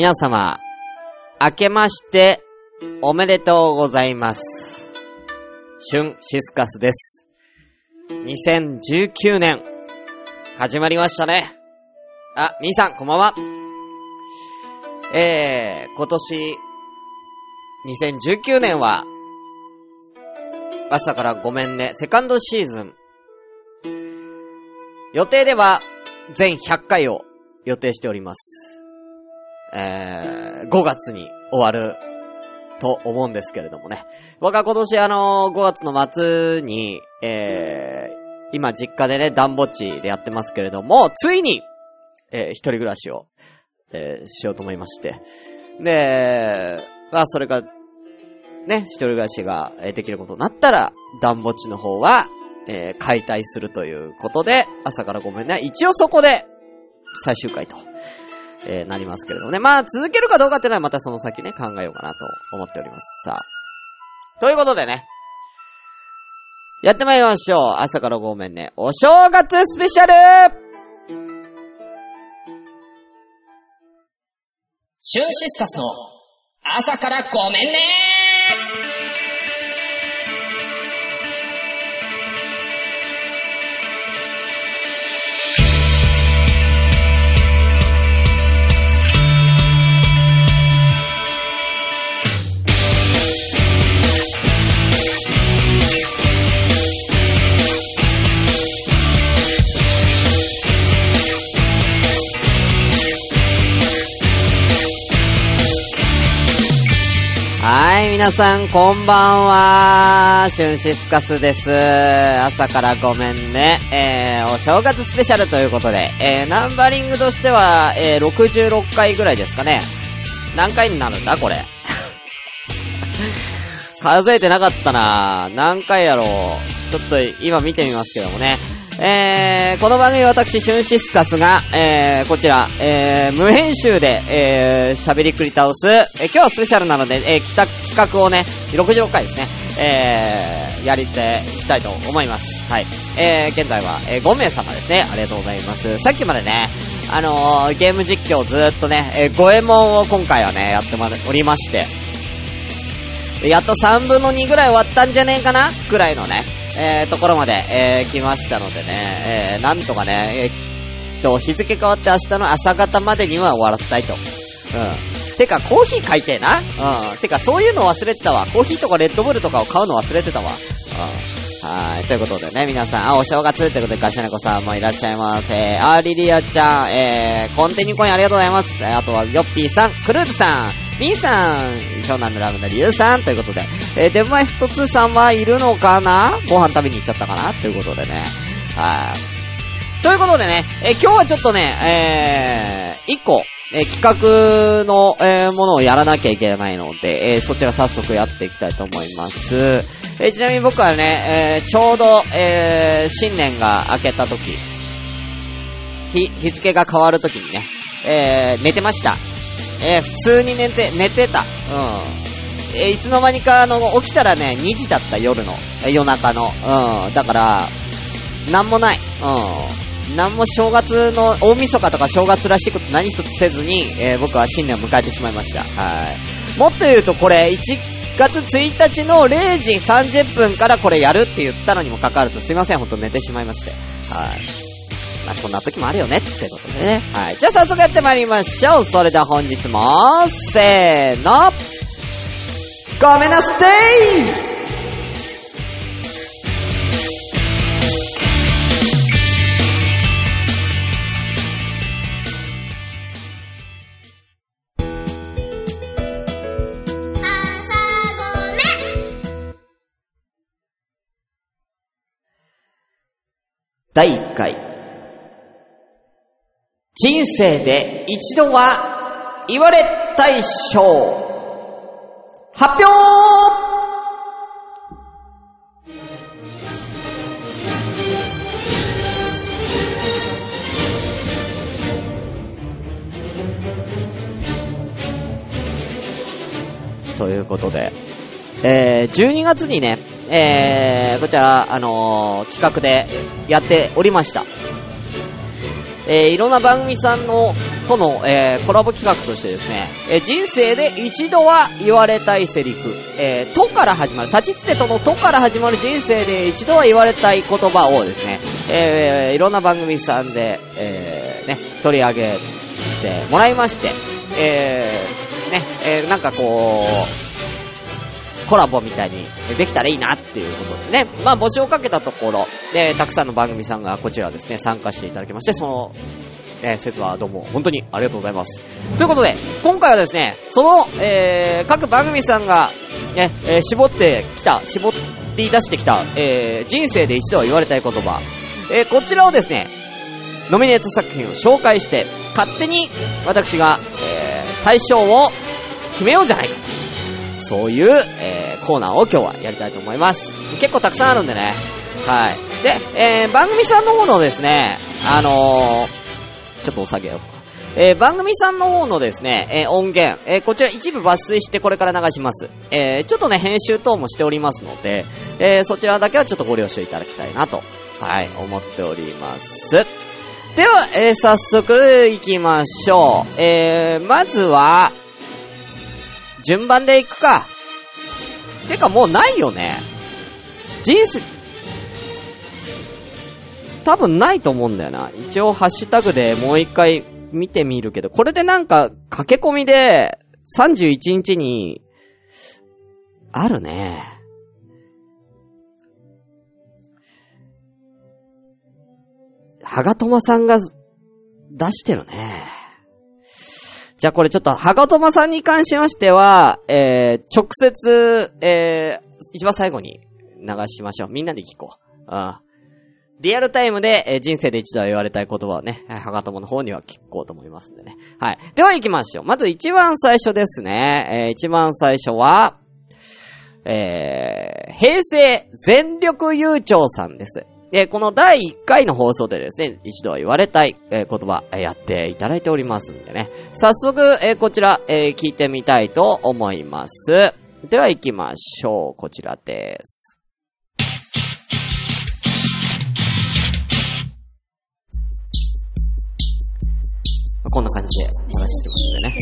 皆様、明けまして、おめでとうございます。春シスカスです。2019年、始まりましたね。あ、兄さん、こんばんは。えー、今年、2019年は、朝からごめんね、セカンドシーズン。予定では、全100回を予定しております。えー、5月に終わると思うんですけれどもね。僕は今年あの5月の末に、えー、今実家でね、暖房地でやってますけれども、ついに、えー、一人暮らしを、えー、しようと思いまして。で、まあそれが、ね、一人暮らしができることになったら、暖房地の方は、えー、解体するということで、朝からごめんね。一応そこで、最終回と、えーなりますけれどもね。まあ、続けるかどうかっていうのはまたその先ね、考えようかなと思っております。さあ。ということでね。やってまいりましょう。朝からごめんね。お正月スペシャルシュンシスカスの朝からごめんね皆さん、こんばんは。シュンシスカスです。朝からごめんね。えー、お正月スペシャルということで、えー、ナンバリングとしては、えー、66回ぐらいですかね。何回になるんだこれ？数えてなかったな何回やろう。ちょっと今見てみますけどもね。えー、この番組私、シュンシスカスが、えー、こちら、えー、無編集で、えー、喋りくり倒す、えー、今日はスペシャルなので、えー、企画、企画をね、66回ですね、えー、やりていきたいと思います。はい。えー、現在は、えー、5名様ですね。ありがとうございます。さっきまでね、あのー、ゲーム実況ずっとね、えー、五右衛門を今回はね、やってまおりまして、やっと3分の2ぐらい終わったんじゃねえかなくらいのね、えー、ところまで、えー、来ましたのでね、えー、なんとかね、えー、と、日付変わって明日の朝方までには終わらせたいと。うん。てか、コーヒー買いてえな。うん。てか、そういうの忘れてたわ。コーヒーとかレッドブルとかを買うの忘れてたわ。うん。はい。ということでね、皆さん、あ、お正月ということで、ガシャネコさんもいらっしゃいませ。あ、リリアちゃん、えー、コンテニコインありがとうございます。えーあとは、ヨッピーさん、クルーズさん、ミーさん、湘南のラブのリュウさんということで、えー、デブマイフトツーさんはいるのかな？ご飯食べに行っちゃったかな？ということでね。はい。ということでね、えー今日はちょっとね、えー、一個、えー企画の、えーものをやらなきゃいけないので、えーそちら早速やっていきたいと思います。えちなみに僕はね、えちょうど、えー新年が明けた時、日、日付が変わる時にね、え寝てました。えー普通に寝て、寝てた。うん。えーいつの間にか、あの、起きたらね、2時だった、夜の。夜中の。うん。だから、なんもない。うん。なんも正月の、大晦日とか正月らしいこと何一つせずに、えー僕は新年を迎えてしまいました。はい。もっと言うと、これ、1月1日の0時30分からこれやるって言ったのにもかかわらず、すいません、ほんと寝てしまいまして。はい。まあ、そんな時もあるよねってことでね。はい。じゃあ早速やってまいりましょう。それでは本日も、せーの。ごめんなさい第1回。人生で一度は言われたい賞。発表ということで、えー、12月にね、えー、こちら、あのー企画でやっておりました。えー、いろんな番組さんのとの、えーコラボ企画としてですね、えー人生で一度は言われたいセリフ、えーとから始まる、立ちつてとのとから始まる人生で一度は言われたい言葉をですね、えーいろんな番組さんで、えーね、取り上げてもらいまして、えーね、えーなんかこう、コラボみたいにできたらいいなっていうことでね。まあ募集をかけたところ、で、たくさんの番組さんがこちらですね、参加していただきまして、その、えー、説はどうも本当にありがとうございます。ということで、今回はですね、その、えー、各番組さんが、ね、えー絞ってきた、絞り出してきた、えー、人生で一度は言われたい言葉、えー、こちらをですね、ノミネート作品を紹介して、勝手に私が、えー、対象を決めようじゃないかと。そういう、えー、コーナーを今日はやりたいと思います。結構たくさんあるんでね。はい。で、えー、番組さんの方のですね、あのー、ちょっとお下げよう。えー、番組さんの方のですね、えー、音源、えー、こちら一部抜粋してこれから流します。えー、ちょっとね、編集等もしておりますので、えー、そちらだけはちょっとご了承いただきたいなと、はい、思っております。では、えー、早速行きましょう。えー、まずは、順番で行くか。てかもうないよね。人生、多分ないと思うんだよな。一応ハッシュタグでもう一回見てみるけど、これでなんか駆け込みで31日に、あるね。はがとまさんが出してるね。じゃあこれちょっと、はがとまさんに関しましては、えー、直接、えー、一番最後に流しましょう。みんなで聞こう。うん。リアルタイムで、えー人生で一度は言われたい言葉をね、はがともの方には聞こうと思いますんでね。はい。では行きましょう。まず一番最初ですね。えー、一番最初は、えー、平成全力悠長さんです。えーこの第1回の放送でですね、一度は言われたい、えー言葉、えーやっていただいておりますんでね。早速、えーこちら、え聞いてみたいと思います。では行きましょう。こちらです。こんな感じで話してますんでね。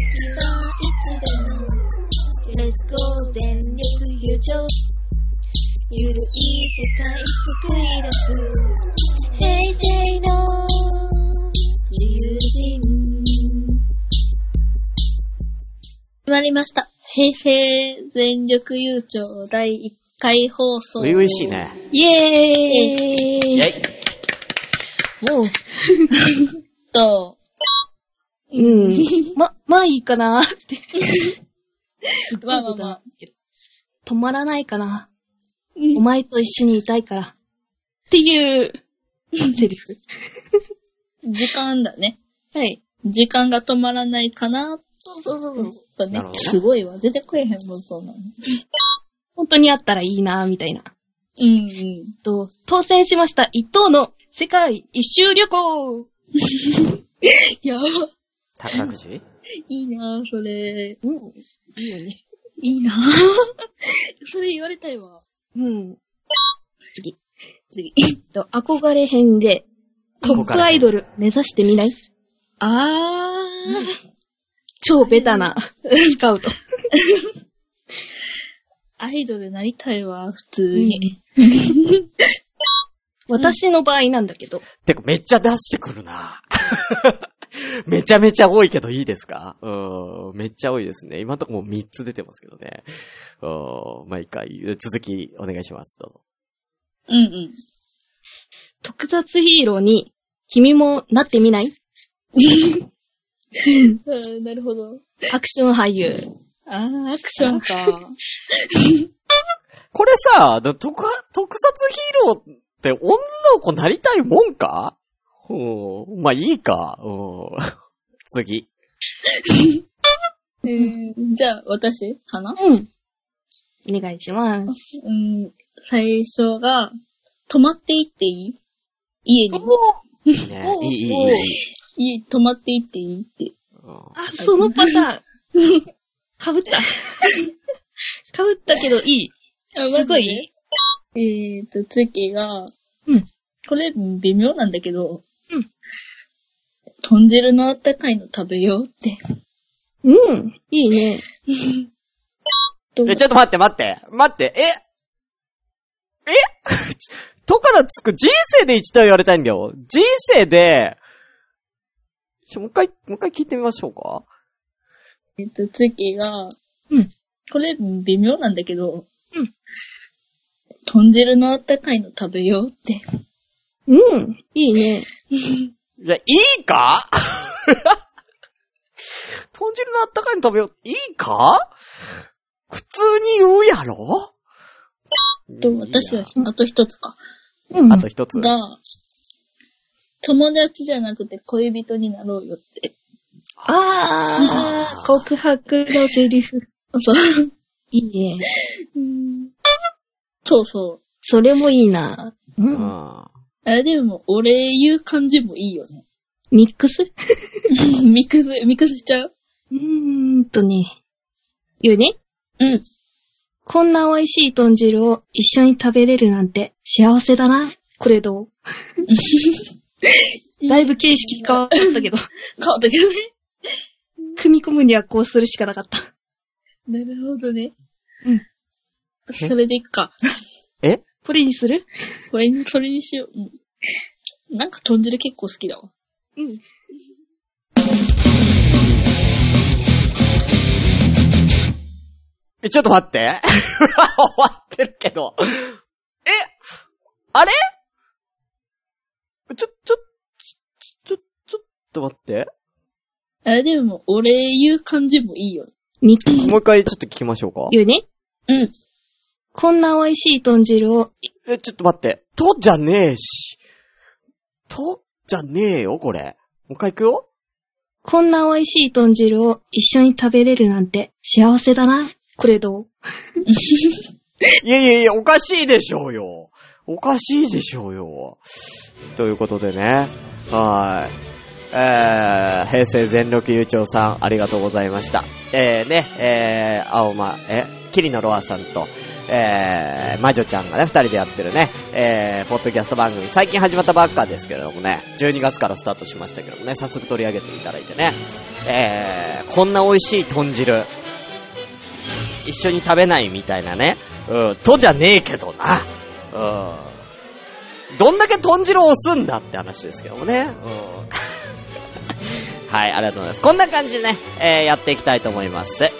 ゆるい世界救い出す平成の自由人決まりました。平成全力悠長第1回放送。初々しいね。イエーイイェイもう。と、うん。ま、まあいいかなって。まあまあまあ。止まらないかな。お前と一緒にいたいから。っていう、セリフ。時間だね。はい。時間が止まらないかな。そうそうそうそう。ねなるほど。ねすごいわ。出てこえへんもん、そうなの。本当にあったらいいな、みたいな。うんうん。と、当選しました一等の世界一周旅行 やば。宝くじ？いいなぁ、それ。うん。いいよね。いいなぁ。それ言われたいわ。うん。次。と、憧れ編で、トップアイドル目指してみない？あー。超ベタなスカウト。アイドルなりたいわ、普通に。私の場合なんだけど、てか、めっちゃ出してくるな めちゃめちゃ多いけどいいですか？うん、めっちゃ多いですね。今のとこもう3つ出てますけどね。うん、毎回、続きお願いします。どうぞ。うんうん。特撮ヒーローに、君もなってみない？うんなるほど。アクション俳優。あー、アクションか。これさ、だ特、特撮ヒーローって女の子なりたいもんか？うん、まあいいか。うん。次。う んじゃあ、私かな？うん。お願いします。うん。最初が、泊まっていっていい？家に。いいね。いい、いい、いいいい。家、泊まっていっていいって。うんあ、そのパターン。かぶった。かぶったけどいい。あ、すごいえーと、次が、うん。これ、微妙なんだけど、うん。豚汁のあったかいの食べようって。うん。いいね。え、ちょっと待って待って。待って、え？え？とからつく？人生で一度言われたいんだよ。人生で、ちょ、もう一回、もう一回聞いてみましょうか。えっと、次が、うん。これ、微妙なんだけど、うん。豚汁のあったかいの食べようって。うん。いいね。いや、いいか？豚汁のあったかいの食べよう。いいか？普通に言うやろ？と、私は、あと一つか。うん。あと一つ。が、友達じゃなくて恋人になろうよって。あー、告白のセリフ。そう。いいね。そうそそれもいいな。う。うん。あ、でも、俺言う感じもいいよね。ミックス？う ミックス、ミックスしちゃう？ーんとね。言うね。うん。こんな美味しい豚汁を一緒に食べれるなんて幸せだな。これどう？だいぶ形式変わったけど、変わったけどね。組み込むにはこうするしかなかった。なるほどね。うん。それでいっか。え？これにする？これに、それにしよう。うん。なんか豚汁結構好きだわ。うん。え、ちょっと待って。終わってるけど。えあれ？ちょ、ちょ、ちょ、ちょ、ちょっと待って。あ、でも、俺言う感じもいいよ。もう一回ちょっと聞きましょうか。言うね。うん。こんな美味しい豚汁を、え、ちょっと待って。とじゃねえし。とじゃねえよ、これ。もう一回行くよ。こんな美味しい豚汁を一緒に食べれるなんて幸せだな。これどう？いやいやいや、おかしいでしょうよ。おかしいでしょうよ。ということでね。はい。えー、平成全力優勝さん、ありがとうございました。えー、ね、えー、青間、え、桐野ロアさんと、えー、魔女ちゃんがね、二人でやってるね、えー、ポッドキャスト番組、最近始まったばっかですけれどもね、12月からスタートしましたけどもね、早速取り上げていただいてね、えー、こんな美味しい豚汁、一緒に食べないみたいなね。うん、とじゃねえけどな。うん。どんだけ豚汁を押すんだって話ですけどもね。うん。はい、ありがとうございます。こんな感じでね、えー、やっていきたいと思います。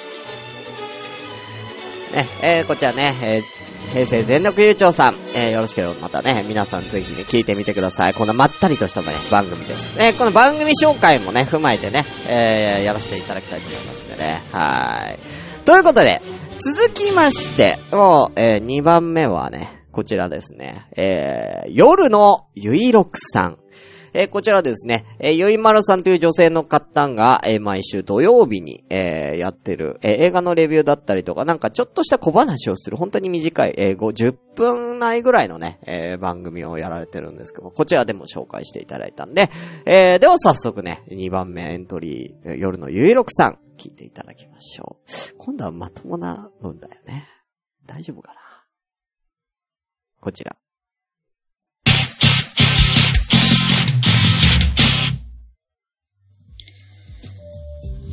ね、えー、こちらね、えー、平成全力優勝さん、えー、よろしければまたね、皆さんぜひね、聞いてみてください。こんなまったりとしたね、番組です。ね、この番組紹介もね、踏まえてね、えー、やらせていただきたいと思いますんでね。はい。ということで、続きまして、もう、えー、2番目はね、こちらですね。えー、夜のゆいろくさん。えーこちらですね、えー、ゆいまるさんという女性の方が、えー毎週土曜日に、えーやってる、えー映画のレビューだったりとか、なんかちょっとした小話をする、本当に短い、えー、50分内ぐらいのね、えー番組をやられてるんですけども、こちらでも紹介していただいたんで、えーでは早速ね、2番目エントリー、夜のゆいろくさん、聞いていただきましょう。今度はまともなのだよね。大丈夫かな？こちら。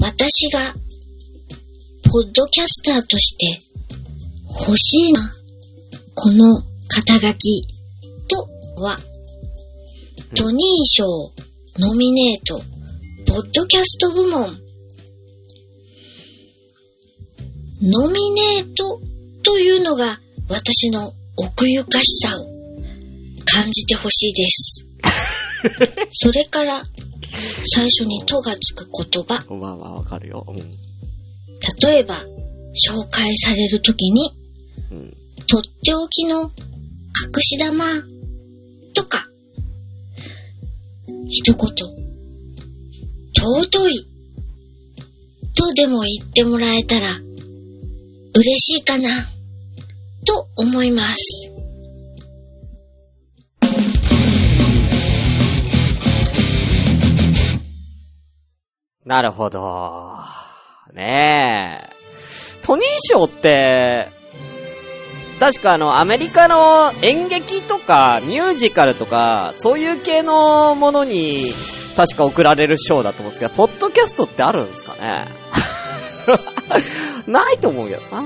私が、ポッドキャスターとして、欲しいな、この肩書き、とは、トニー賞ノミネート、ポッドキャスト部門。ノミネートというのが私の奥ゆかしさを感じてほしいです。それから、最初にとがつく言葉。まあまあわかるよ。うん。例えば、紹介されるときに、うん。とっておきの隠し玉とか、一言、尊いとでも言ってもらえたら、嬉しいかな、と思います。なるほど。ねえ。トニー賞って、確かあの、アメリカの演劇とかミュージカルとか、そういう系のものに確か贈られる賞だと思うんですけど、ポッドキャストってあるんですかね？ないと思うけどな。う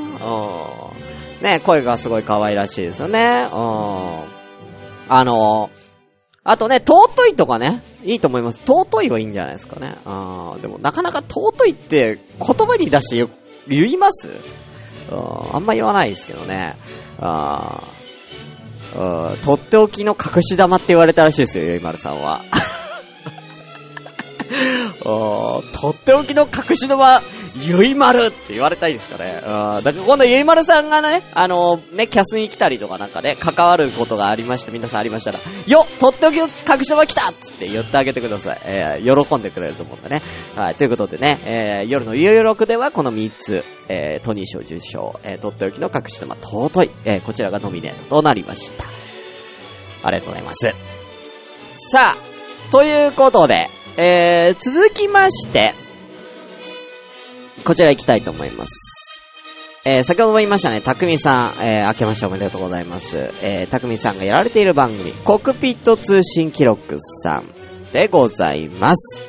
ん。ね、声がすごい可愛らしいですよね。うん。あの、あとね、尊いとかね、いいと思います。尊いはいいんじゃないですかね。うん。でも、なかなか尊いって言葉に出して言います？うん。あんま言わないですけどね。ああ。とっておきの隠し玉って言われたらしいですよ、ゆいまるさんは。とっておきの隠し玉、ゆいまるって言われたいですかね。だから今度ゆいまるさんがね、あのね、キャスに来たりとかなんかね、関わることがありまして、皆さんありましたら、よとっておきの隠し玉来たっつって言ってあげてください。えー、喜んでくれると思うんでね。はい、ということでね、えー、夜のゆうゆろくではこの3つ、えー、トニー賞受賞、えー、とっておきの隠し玉尊い、えー、こちらがノミネートとなりました。ありがとうございます。さあ、ということで、えー、続きまして、こちら行きたいと思います。えー、先ほども言いましたね、たくみさん、えー、明けましておめでとうございます。えー、たくみさんがやられている番組、コクピット通信記録さんでございます。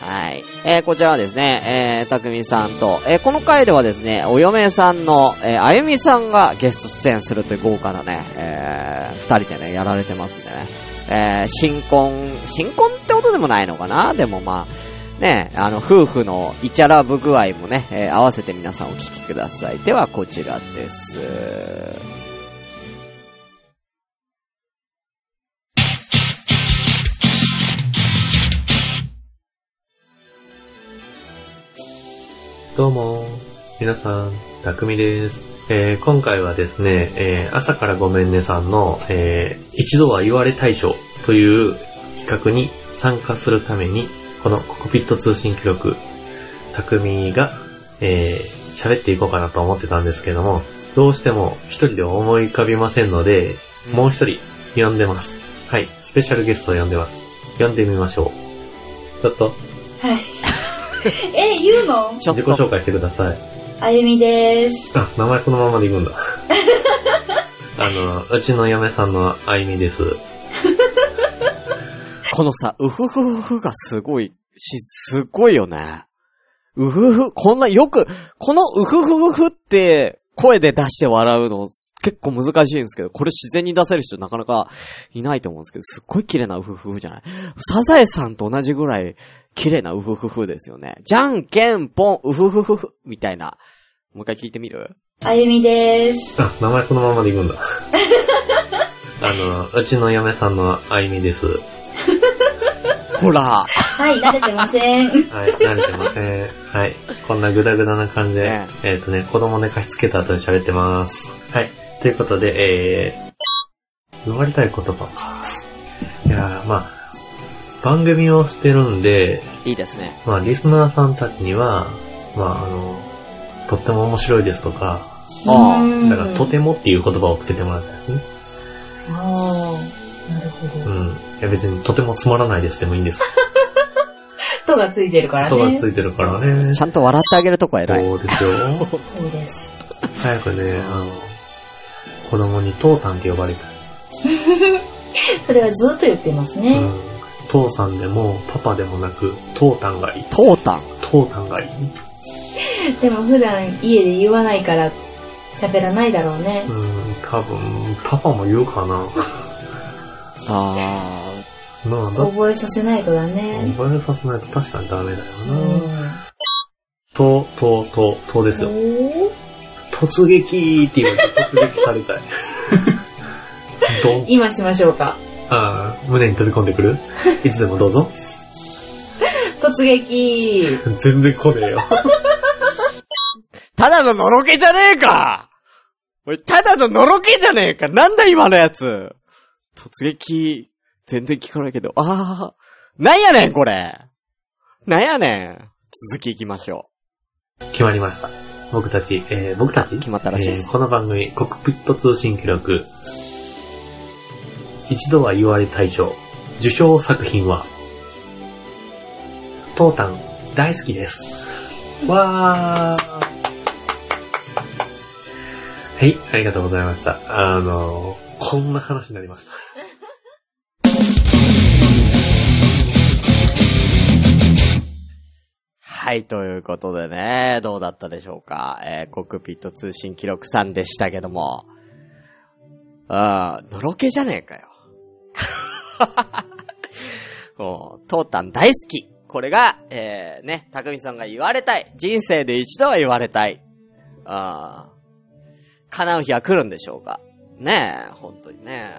はい。えー、こちらはですね、えー、たくみさんと、えー、この回ではですね、お嫁さんの、えー、あゆみさんがゲスト出演するという豪華なね、えー、二人でね、やられてますんでね。えー、新婚、新婚ってことでもないのかな？でもまあ、ね、あの、夫婦のイチャラブ具合もね、えー合わせて皆さんお聞きください。では、こちらです。どうも、皆さん、たくみです。えー今回はですね、えー朝からごめんねさんの、えー一度は言われ大賞という企画に参加するために、このココピット通信記録、たくみが、えー喋っていこうかなと思ってたんですけども、どうしても一人では思い浮かびませんので、もう一人呼んでます。はい、スペシャルゲストを呼んでます。呼んでみましょう。ちょっと、はい。え、言うの？ちょっと、自己紹介してください。あゆみです。あ、名前そのままで言うんだ。あの、うちの嫁さんのあゆみです。このさ、うふふふふがすごい、し、すごいよね。うふふ、こんな、よく、このうふふふふって、声で出して笑うの結構難しいんですけど、これ自然に出せる人なかなかいないと思うんですけど、すっごい綺麗なうふふふじゃない？サザエさんと同じぐらい綺麗なうふふふですよね。じゃんけんぽん、うふふふふ、みたいな。もう一回聞いてみる？あゆみです。あ、名前そのままで言うんだ。あの、うちの嫁さんのあゆみです。ほら。はい、慣れてません。はい、慣れてません。はい、こんなグダグダな感じで、ねえっ、とね、子供寝かしつけた後に喋ってます。はい、ということで、えー、言われたい言葉か。いやー、まあ、番組をしてるんで、いいですね。まあ、リスナーさんたちには、まあ、あの、とっても面白いですとか、ああうんだから、とてもっていう言葉をつけてもらったんですね。ああ、なるほど。うん。いや、別にとてもつまらないですでもいいんです。とがついてるから音がね。ついてるからね。ちゃんと笑ってあげるとこは偉い。そうですよ。そうです。早くね、あの、子供にトータンって呼ばれたい。それはずっと言ってますね。うん。父さんでもパパでもなく、トータンがいい。トータン。トータンがいい。でも普段家で言わないから喋らないだろうねう。ん、多分、パパも言うかな。あなあ、だって覚えさせないとだね。覚えさせないと確かにダメだような。ん。と、と、と、とですよ。突撃って言われて突撃されたい。ドン。今しましょうか。ああ、胸に飛び込んでくる？いつでもどうぞ。突撃。全然来ねえよ。ー。ただののろけじゃねえか！おい、ただののろけじゃねえか！なんだ今のやつ！突撃、全然聞かないけど、あー、なんやねんこれ！なんやねん。続き行きましょ決まりました。僕たち、えー、僕たち？決まったらしいです。えーこの番組、コックピット通信記録、一度は言われ大賞、受賞作品は、トータン大好きです。わー。はい、ありがとうございました。あの、こんな話になりました。はい、ということでね、どうだったでしょうか。えーコックピット通信記録さんでしたけども。あー、のろけじゃねえかよ。もう、トータン大好き。これが、えー、ね、たくみさんが言われたい。人生で一度は言われたい。あー、叶う日は来るんでしょうか。ねえ、本当にね。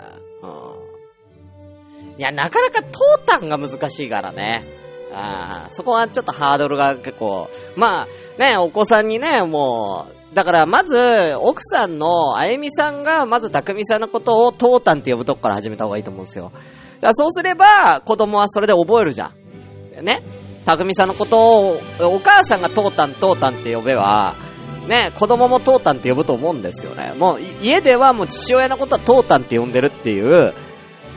うん。いや、なかなかトータンが難しいからね。ああ、そこはちょっとハードルが結構、まあ、ね、お子さんにね、もう、だからまず、奥さんのあゆみさんが、まずたくみさんのことをトータンって呼ぶとこから始めた方がいいと思うんですよ。だからそうすれば、子供はそれで覚えるじゃん。ね。たくみさんのことを、お母さんがトータン、トータンって呼べば、ね、子供もトータンって呼ぶと思うんですよね。もう、家ではもう父親のことはトータンって呼んでるっていう、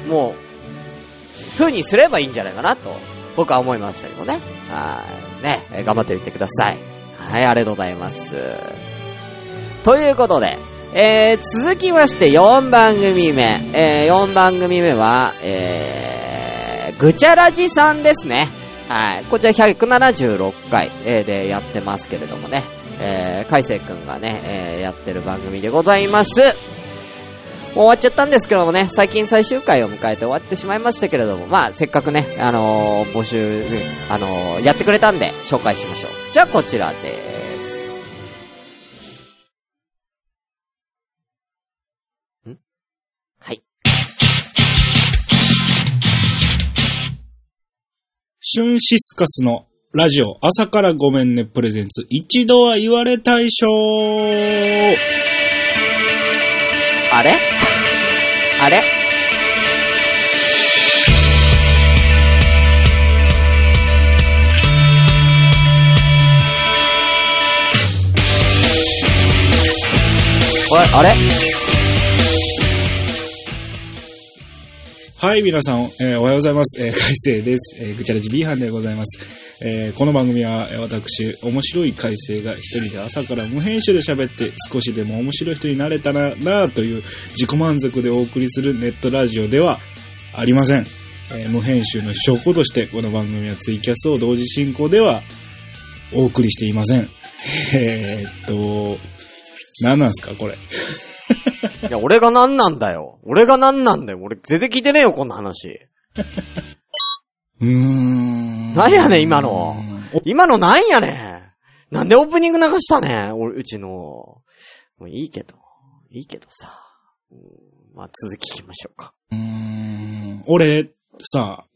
もう、風にすればいいんじゃないかなと、僕は思いましたけどね。はい。ね、頑張ってみてください。はい、ありがとうございます。ということで、えー、続きまして4番組目。えー、4番組目は、えー、ぐちゃらじさんですね。はい。こちら176回、えでやってますけれどもね。えー、海星くんがね、えー、やってる番組でございます。もう終わっちゃったんですけどもね、最近最終回を迎えて終わってしまいましたけれども、まあ、せっかくね、あのー募集、あのーやってくれたんで、紹介しましょう。じゃあ、こちらでシュンシスカスのラジオ朝からごめんねプレゼンツ。一度は言われたい賞あれ？あれ、あれ？はい、皆さん、えーおはようございます。えー、海星です。えーぐちゃらじ B 班でございます。えーこの番組は、私、面白い海星が一人で朝から無編集で喋って、少しでも面白い人になれたらなという自己満足でお送りするネットラジオではありません。えー無編集の証拠として、この番組はツイキャスを同時進行ではお送りしていません。えーっと、何なんすか、これ。いや、俺が何なんだよ。俺が何なんだよ。俺全然聞いてねえよ、こんな話。うーん。何やねん今のお今のなんやねん。なんでオープニング流したねん俺、うちの。もういいけど。いいけどさ。うんまあ、続き聞きましょうか。うーん俺、さ、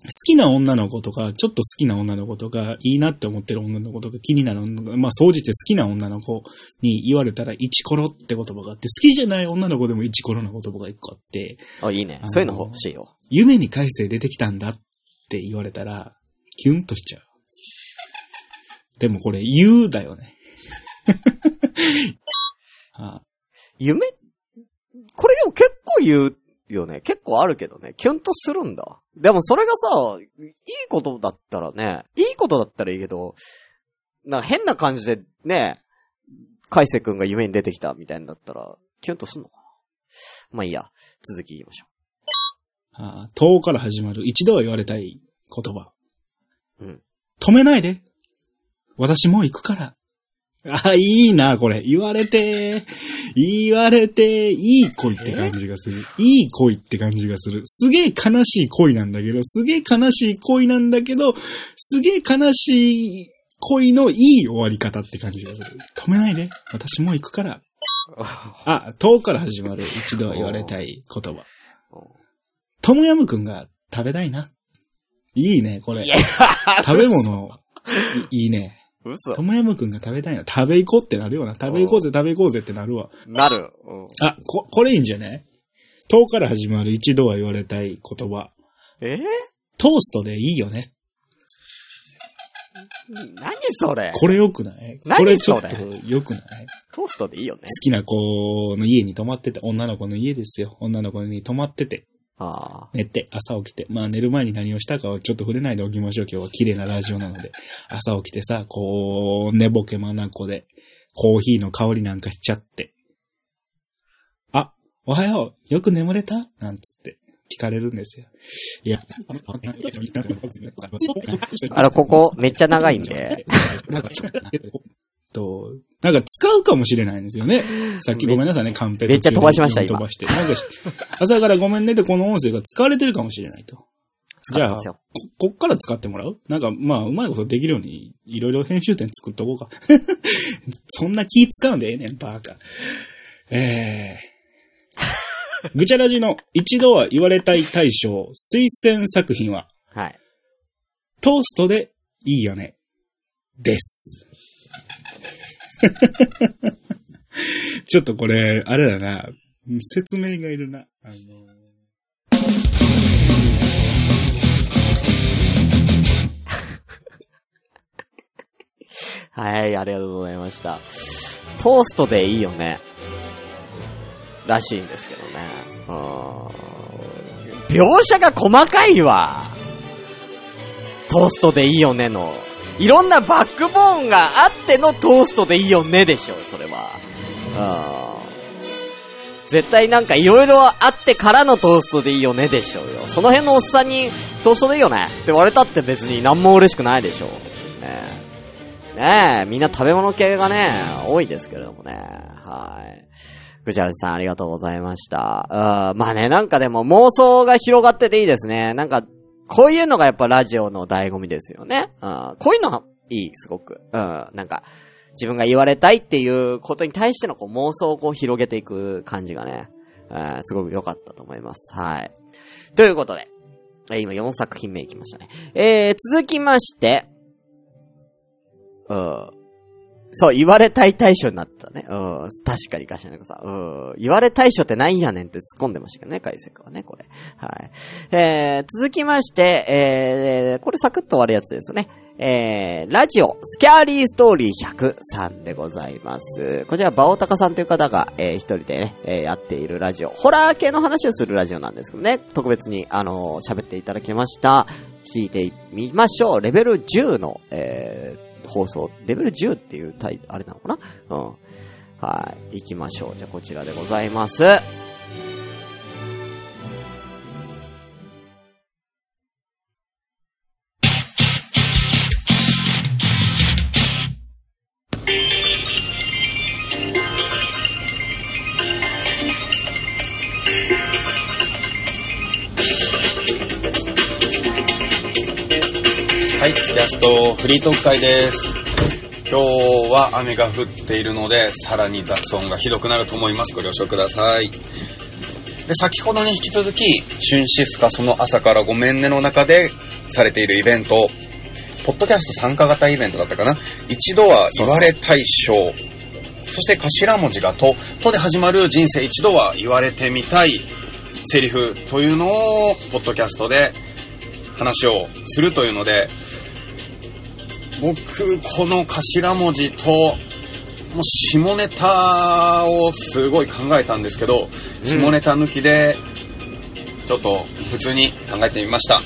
好きな女の子とか、ちょっと好きな女の子とか、いいなって思ってる女の子とか、気になる女の子、まあ、総じて好きな女の子に言われたら、イチコロって言葉があって、好きじゃない女の子でもイチコロの言葉が一個あって、あ、いいねあ。のーそういうの欲しいよ。夢に改正出てきたんだって言われたら、キュンとしちゃう。でもこれ、言うだよね。あ夢？これでも結構言うよね。結構あるけどね。キュンとするんだ。でもそれがさ、いいことだったらね、いいことだったらいいけど、なんか変な感じでね、海瀬くんが夢に出てきたみたいんだったら、キュンとすんのかな？まあいいや。続き言いましょあ、遠から始まる一度は言われたい言葉。うん。止めないで。私もう行くから。あ、いいな、これ。言われて、言われて、いい恋って感じがする。いい恋って感じがする。すげえ悲しい恋なんだけど、すげえ悲しい恋なんだけど、すげえ悲しい恋のいい終わり方って感じがする。止めないで。私もう行くから。あ、遠から始まる一度は言われたい言葉。ともやむくんが食べたいな。いいね、こう。れ食べ物、いいいね。嘘と。もやむくんが食べたいな。食べ行こうってなるよな。食べ行こうぜ、食べ行こうぜってなるわ。なる。うんあ、こ、これいいんじゃない？遠から始まる一度は言われたい言葉。え？トーストでいいよね。何それ？これ良くない？何これちょっそと良くない？トーストでいいよね好。きな子の家に泊まってて、女の子の家ですよ。女の子に泊まってて、ああ。寝て、朝起きて、まあ寝る前に何をしたかはちょっと触れないでおきましょう。今日は綺麗なラジオなので。朝起きてさ、こう、寝ぼけまなこで、コーヒーの香りなんかしちゃって、おはよう、よく眠れた？なんつって聞かれるんですよ。いや、あら、ここ、めっちゃ長いんで。なんか、と、なんか使うかもしれないんですよね。さっきごめんなさいね、カンペめっちゃ飛ばしました今飛ばして。なんかし、朝からごめんねってこの音声が使われてるかもしれないと。使ってますよ。ここっから使ってもらう？なんか、まあ、うまいことできるように、いろいろ編集点作っとこうか。そんな気使うんでええねん、バーカ。えー。ぐちゃらじの一度は言われたい大賞推薦作品は、はい。トーストでいいよね。です。ちょっとこれ、あれだな。説明がいるな。あの はい、ありがとうございました。トーストでいいよね。らしいんですけどね。うん描写が細かいわ。トーストでいいよねの。いろんなバックボーンがあってのトーストでいいよねでしょ、それは。うん絶対なんかいろいろあってからのトーストでいいよねでしょうよ。その辺のおっさんにトーストでいいよねって言われたって別に何も嬉しくないでしょう。ねえ。ねえ、みんな食べ物系がね、多いですけれどもね。はい。ぐちゃぐさんありがとうございました。うん、まあね、なんかでも妄想が広がってていいですね。なんか、こういうのがやっぱラジオの醍醐味ですよね。うん、こういうのはいい、すごく。うん、なんか、自分が言われたいっていうことに対してのこう妄想をこう広げていく感じがね、すごく良かったと思います。はい。ということで、今4作品目いきましたね。えー、続きまして、うん。そう、言われたい対象になったね。うん。確かに、ガシャネコさん。うん。言われ対象ってなんやねんって突っ込んでましたけどね、解説はね、これ。はい。えー、続きまして、えー、これサクッと終わるやつですね。えー、ラジオ、スキャーリーストーリー103でございます。こちら、バオタカさんという方が、えー、一人でね、えー、やっているラジオ。ホラー系の話をするラジオなんですけどね、特別に、あのー喋っていただきました。聞いてみましょう。レベル10の、えー、放送。レベル10っていうタイ、あれなのかな？うん。はい。行きましょう。じゃあ、こちらでございます。はい、キャストフリートーク会です。今日は雨が降っているので、さらに雑音がひどくなると思います。ご了承ください。で、先ほどに引き続き、シュンシスカその朝からごめんねの中でされているイベント、ポッドキャスト参加型イベントだったかな一度は言われ大賞。そして頭文字がと、とで始まる人生一度は言われてみたいセリフというのを、ポッドキャストで話をするというので、僕、この頭文字と、もう下ネタをすごい考えたんですけど、下ネタ抜きで、ちょっと普通に考えてみました。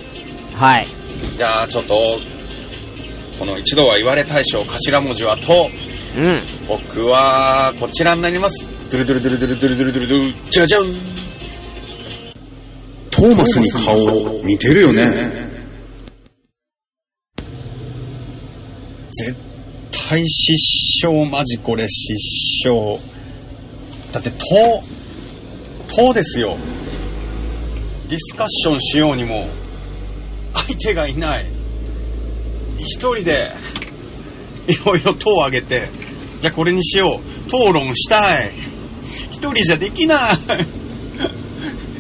はい。じゃあちょっと、この一度は言われ大賞頭文字はと、うん。僕はこちらになります。ドゥルドゥルドゥルドゥルドゥルドゥルドゥルドゥル、じゃじゃんトーマスに顔似てるよね。絶対失笑、マジこれ失笑。だって、と、とですよ。ディスカッションしようにも、相手がいない。一人で、いろいろ党を挙げて、じゃあこれにしよう。討論したい。一人じゃできない。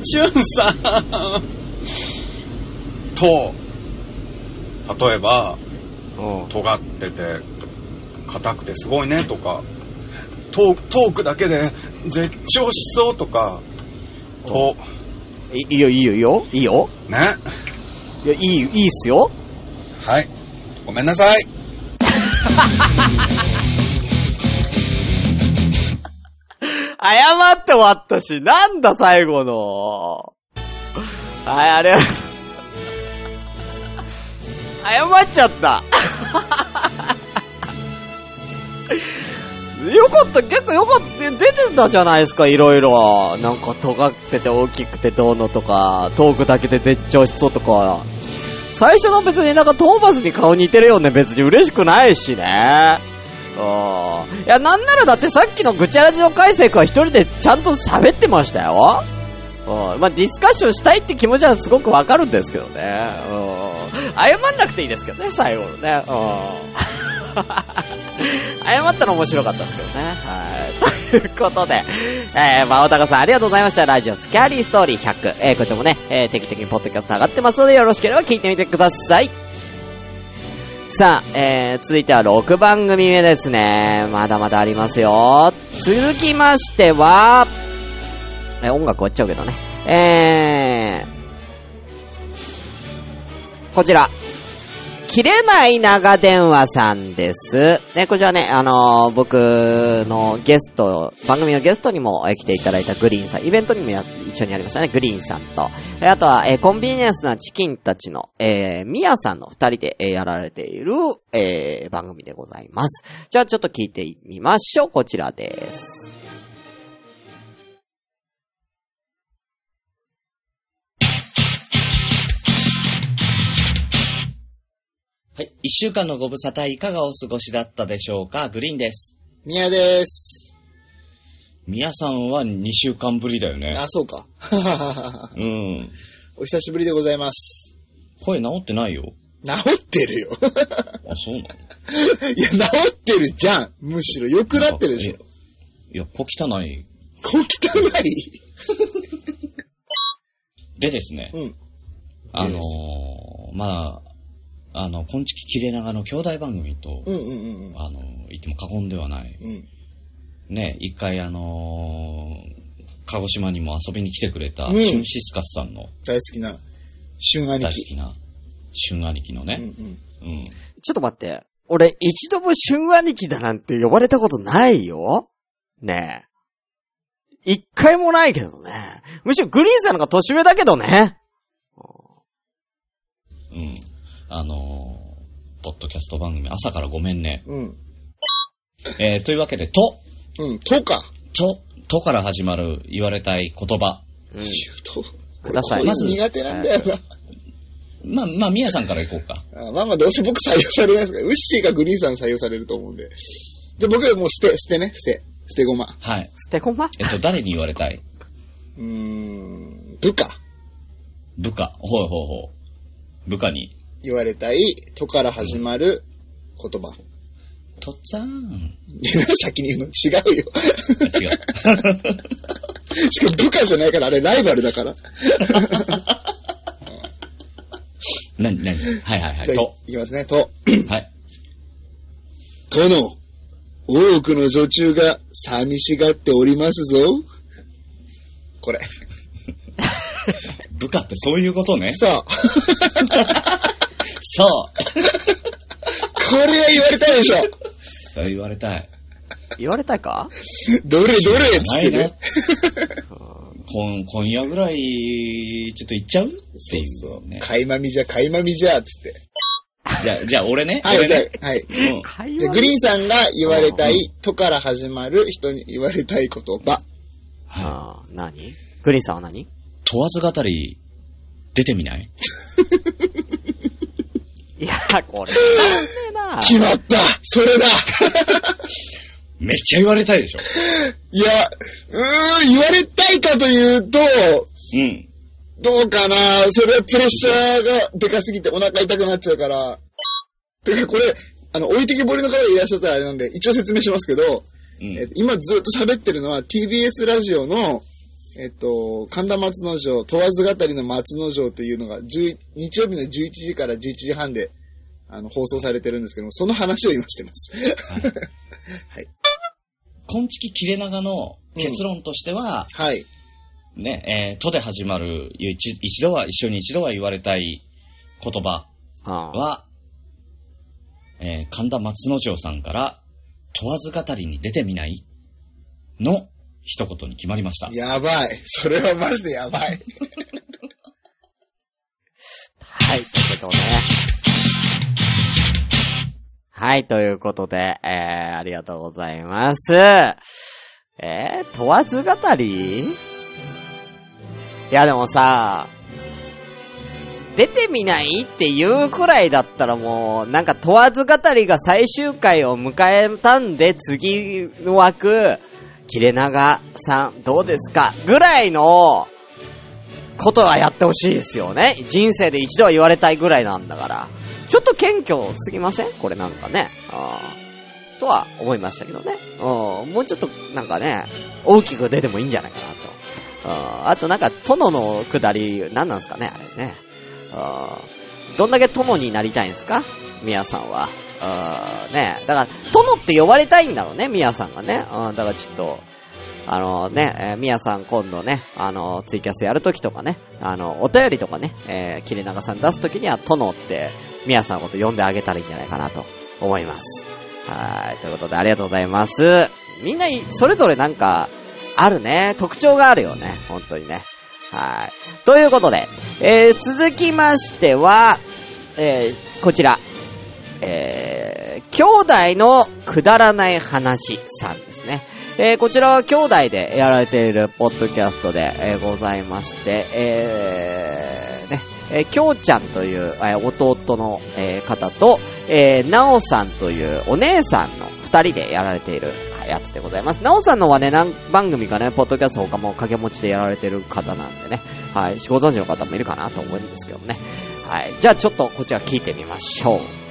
しゅんさん。と、例えば、尖ってて、硬くてすごいねとか、トートークだけで絶頂しそうとか、と、いいいよ、いいよ、いいよ。いいよ。ね。いや、いい、いいっすよ。はい。ごめんなさい。謝って終わったし、なんだ最後の。はい、ありがとう。謝っちゃった。よかった、結構よかった、出てたじゃないですか、いろいろ。なんか尖ってて大きくてどうのとか、トークだけで絶頂しそうとか。最初の別になんかトーマスに顔似てるよね、別に嬉しくないしね。うん。いや、なんならだってさっきのぐちゃらじの海星君は一人でちゃんと喋ってましたよ。うん。まあ、ディスカッションしたいって気持ちはすごくわかるんですけどね。うん。謝んなくていいですけどね、最後のね。うん。謝ったの面白かったですけどね。はい。ということで、えー、ま、おたかさんありがとうございました。ラジオスキャリーストーリー100。えー、こちらもね、えー、定期的にポッドキャスト上がってますので、よろしければ聞いてみてください。さあ、えー、続いては6番組目ですね。まだまだありますよ。続きましては、えー音楽終わっちゃうけどね。えー、こちら。切れない長電話さんです。ね、こちらね、あのー僕のゲスト、番組のゲストにも来ていただいたグリーンさん、イベントにも一緒にやりましたね、グリーンさんと。あとは、えーコンビニエンスなチキンたちの、えー、ミヤさんの二人で、えーやられている、えー番組でございます。じゃあちょっと聞いてみましょう。こちらです。はい。一週間のご無沙汰いかがお過ごしだったでしょうか？グリーンです。宮です。皆さんは2週間ぶりだよね。あ、そうか。うん。お久しぶりでございます。声治ってないよ。治ってるよ。あ、そうなの？いや、治ってるじゃん。むしろ良くなってるでしょ。いや、小汚い。小汚い。でですね。うん。あのー、まあ、あの、こんちき切れ長の兄弟番組と、うんうんうんうん。あの、言っても過言ではない。うん。ね、一回あのー鹿児島にも遊びに来てくれた、うんシュンシスカスさんの大好きな、旬兄貴。大好きな、シュン兄貴のね、うんうん。うん。ちょっと待って。俺、一度も旬兄貴だなんて呼ばれたことないよ。ねえ。一回もないけどね。むしろグリーンさんの方が年上だけどね。うん。あのーポッドキャスト番組、朝からごめんね。うん。えー、というわけで、と、うん、とか。と、とから始まる言われたい言葉。うん。と。くださいまず苦手なんだよな。まあ、まあ、みやさんからいこうか。あまあまあ、どうせ僕採用されないですから、ウッシーかグリーンさん採用されると思うんで。で、僕はもう捨て、捨てね、捨て。捨てごま。はい。捨てこま？えっと、誰に言われたい？うーん、部下。部下。ほうほうほう。部下に。言われたい、とから始まる言葉。とっつぁん。先に言うの？違うよ。あ違う。しかも部下じゃないから、あれライバルだから。なになにはいはいはい。と。いきますね、と。はい。殿、多くの女中が寂しがっておりますぞ。これ。部下ってそういうことね。そう。そう。これは言われたいでしょ。そう言われたい。言われたいか？どれどれ？っつないなってね。。今今夜ぐらい、ちょっと行っちゃう？っていうそうね。かいまみじゃ、かいまみじゃ、つって。じゃあ、じゃあ俺ね？はい、じゃ。あ、はい。うん。会じゃあグリーンさんが言われたい、とから始まる人に言われたい言葉。はああ、何？グリーンさんは何？い。問わず語り、出てみない？これ。決まったそれだ めっちゃ言われたいでしょ。いや、うーん、言われたいかというと、うん。どうかなそれはプレッシャーがでかすぎてお腹痛くなっちゃうから。てかこれ、あの、置いてきぼりの方がいらっしゃったらあれなんで、一応説明しますけど、うんえっと今ずっと喋ってるのは TBS ラジオの、えっと、神田松之丞、問わず語りの松之丞というのが、10日曜日の11時から11時半で、あの、放送されてるんですけども、その話を今してます。はい。こんちき切れ長の結論としては、はい。ね、えー、とで始まる、一一度は、一緒に一度は言われたい言葉ああは、えー、神田松之丞さんから、問わず語りに出てみない？の一言に決まりました。やばい。それはマジでやばい。はい、ということでね。はい、ということで、えー、ありがとうございます。えー、問わず語り？いや、でもさ、出てみないっていうくらいだったらもう、なんか問わず語りが最終回を迎えたんで、次の枠、切れ長さんどうですか？ぐらいの、ことはやってほしいですよね。人生で一度は言われたいぐらいなんだから。ちょっと謙虚すぎません？これなんかね。あーとは思いましたけどね。うんもうちょっとなんかね、大きく出てもいいんじゃないかなと。あーあとなんか、殿の下り、何なんすかねあれね。あーどんだけ殿になりたいんですか？ミヤさんは。あーねだから、殿って呼ばれたいんだろうね、ミヤさんがね。うん、だからちょっと、あのね、えー、みやさん今度ね、あの、ツイキャスやるときとかね、あの、お便りとかね、えー、切れ長さん出すときには、殿って、みやさんのこと呼んであげたらいいんじゃないかなと思います。はい、ということでありがとうございます。みんな、それぞれなんか、あるね、特徴があるよね、本当にね。はい。ということで、えー、続きましては、えー、こちら、えー、兄弟のくだらない話さんですね。えー、こちらは兄弟でやられているポッドキャストで、えーございまして、えー、ね、えー、きょうちゃんという、えー弟の、えー方と、えー、なおさんというお姉さんの二人でやられているやつでございます。なおさんのはね、何番組かね、ポッドキャスト他も掛け持ちでやられてる方なんでね、はい、ご存知の方もいるかなと思うんですけどね。はい、じゃあちょっとこちら聞いてみましょう。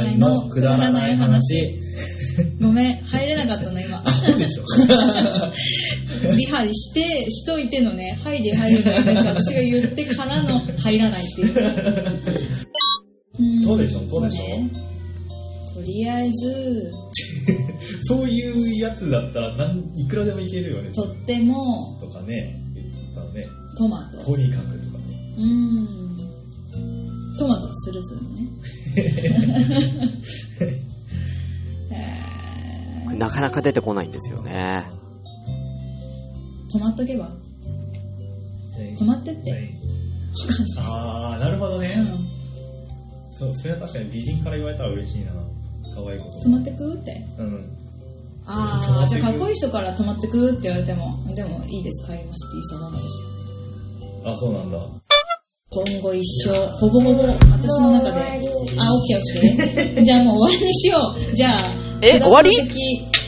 兄弟のくだらない話。ごめん、入れなかったの、今。そうでしょ。リハして、しといてのね、はいで入るのよ。私が言ってからの入らないっていう。そうでしょ、そうでしょ。ねとりあえず、そういうやつだったらなんいくらでもいけるよね。とっても、とかね、言ってたね。トマト。とにかくとかね。うーん。トマトはスルスルね。え なかなか出てこないんですよね。ー、止まっとけば？止まってって。あー、なるほどね。うん。そう、それは確かに美人から言われたら嬉しいな。可愛いこと。止まってくって？うん。ああ、じゃあかっこいい人から止まってくって言われても、でもいいです、帰りますって言いそうなのです。あ、そうなんだ。今後一生、ほぼほぼ私の中で、あ、オッケーオッケー。じゃあもう終わりにしよう。じゃあ、え終わり？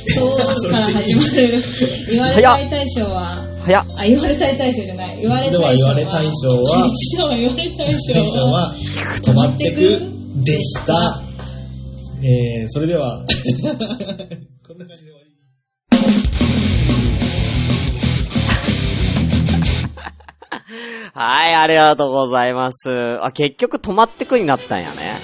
そうから始まる。言われたい大賞は、早っ。あ、言われたい大賞じゃない。言われたい賞は。言われたい賞は一度は言われたい賞。は止まってくでした。えー、それでは、こんな感じで はい、ありがとうございます。あ、結局止まってくになったんやね。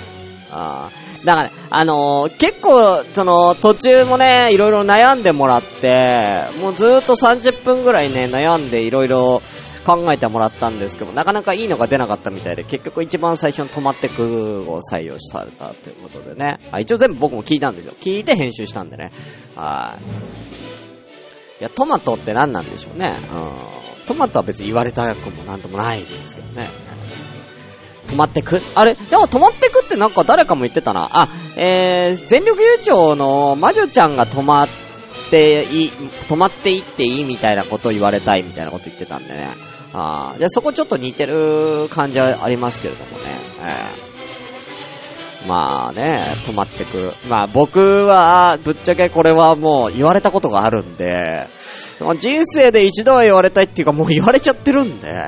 あーだから、あのー結構、その、途中もね、いろいろ悩んでもらって、もうずーっと30分ぐらいね、悩んでいろいろ考えてもらったんですけど、なかなかいいのが出なかったみたいで、結局一番最初の止まってくを採用されたということでね。あ一応全部僕も聞いたんですよ。聞いて編集したんでね。はい。いや、トマトって何なんでしょうね。うん。トマトは別に言われたくもなんともないですけどね。止まってく？あれ？でも止まってくってなんか誰かも言ってたな。あ、えー、全力優勝の魔女ちゃんが止まってい、止まっていっていいみたいなことを言われたいみたいなこと言ってたんでね。あじゃあそこちょっと似てる感じはありますけれどもね。えーまあね、止まってく。まあ僕は、ぶっちゃけこれはもう言われたことがあるんで、人生で一度は言われたいっていうかもう言われちゃってるんで。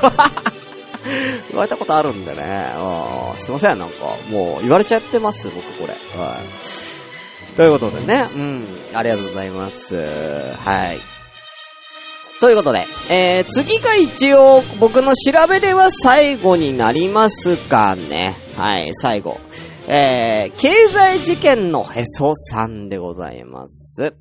言われたことあるんでね。うんすいません、なんか、もう言われちゃってます、僕これ。はい。ということでね、うん、ありがとうございます。はい。ということで、えー、次が一応僕の調べでは最後になりますかね。はい、最後。えー、経済事件のへそさんでございます。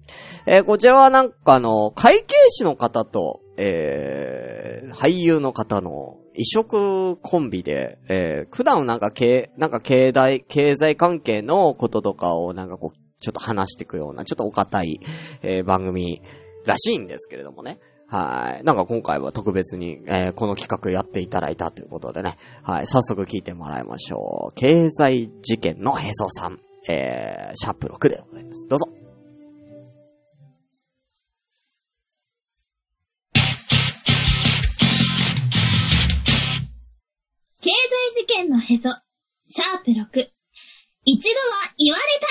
えー、こちらはなんかあの、会計士の方と、えー、俳優の方の異色コンビで、えー、普段なんか経、なんか経済、経済関係のこととかをなんかこう、ちょっと話していくような、ちょっとお堅い、えー、番組らしいんですけれどもね。はい。なんか今回は特別に、えー、この企画やっていただいたということでね。はい。早速聞いてもらいましょう。経済事件のへそさん。えー、シャープ6でございます。どうぞ。経済事件のへそ、シャープ6。一度は言われ大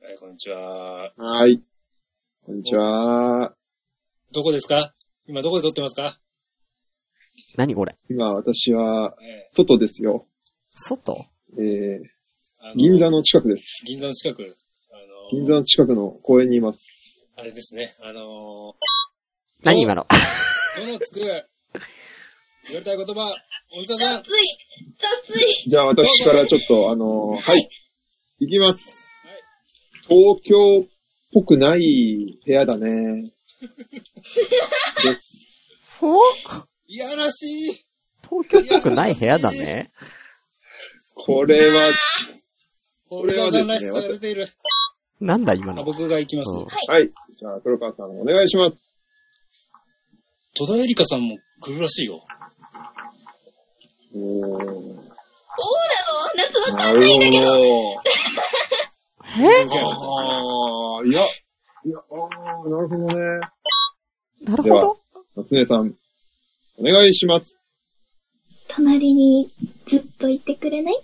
賞はい、こんにちは。はい。こんにちは。どこですか？今どこで撮ってますか？何これ？今私は、外ですよ。外？えー、銀座の近くです。銀座の近く。銀座の近くの公園にいます。あれですね、あのー、何今の？どのつく、言われたい言葉、おじさん。雑い雑いじゃあ私からちょっと、あのーはい。いきます。東京っぽくない部屋だね。です。ほいやらしい。東京っぽくない部屋だね。これは、これはですね、が出ている。なんだ今の。あ僕が行きます。はい。じゃあ黒川さんお願いします。戸田恵梨香さんも来るらしいよ。おー。そうなの？夏わかなんるないんだけど。ほど。え？あー、いや、いや、あー、なるほどね。なるでは、夏音さん、お願いします。隣にずっといてくれない？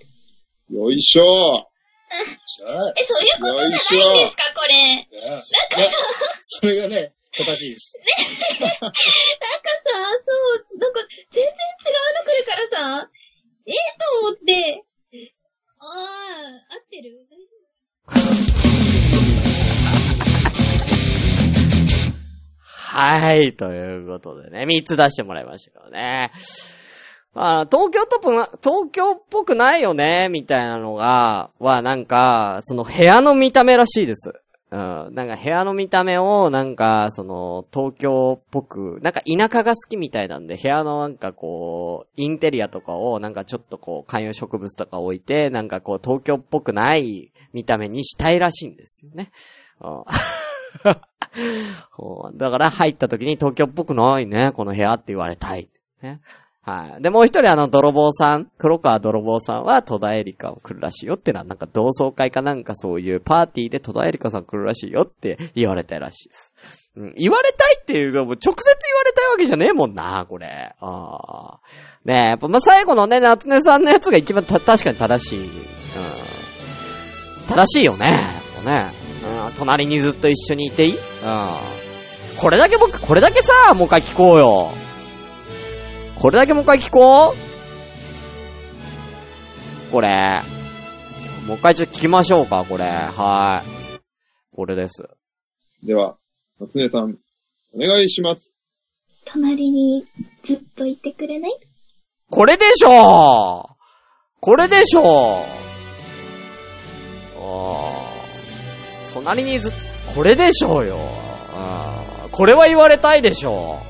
よいしょえ、そういうことじゃないんですか、これ。いや、いやそれがね、正しいです。なんかさ、そう、なんか全然違うの来るからさ、ええと思って。ああ、合ってる？はい、ということでね、3つ出してもらいましたけどね。あ東京トップな、東京っぽくないよね、みたいなのが、はなんか、その部屋の見た目らしいです。うん。なんか部屋の見た目を、なんか、その、東京っぽく、なんか田舎が好きみたいなんで、部屋のなんかこう、インテリアとかを、なんかちょっとこう、観葉植物とか置いて、なんかこう、東京っぽくない見た目にしたいらしいんですよね。うん だから入った時に東京っぽくないね、この部屋って言われたい。ね。はい。で、もう一人あの、泥棒さん、黒川泥棒さんは戸田恵梨香を来るらしいよってのは、なんか同窓会かなんかそういうパーティーで戸田恵梨香さん来るらしいよって言われたらしいです。うん、言われたいっていうか、もう直接言われたいわけじゃねえもんな、これ。ああ。ねえ、やっぱま、最後のね、夏音さんのやつが一番た、確かに正しい。うん。正しいよね。もうね。うん、隣にずっと一緒にいていい？うん。これだけ僕、これだけさ、もう一回聞こうよ。これだけもう一回聞こうこれ。もう一回ちょっと聞きましょうか、これ。はい。これです。では、夏音さん、お願いします。隣にずっといてくれない？これでしょこれでしょあー隣にず、これでしょうよ。あーこれは言われたいでしょ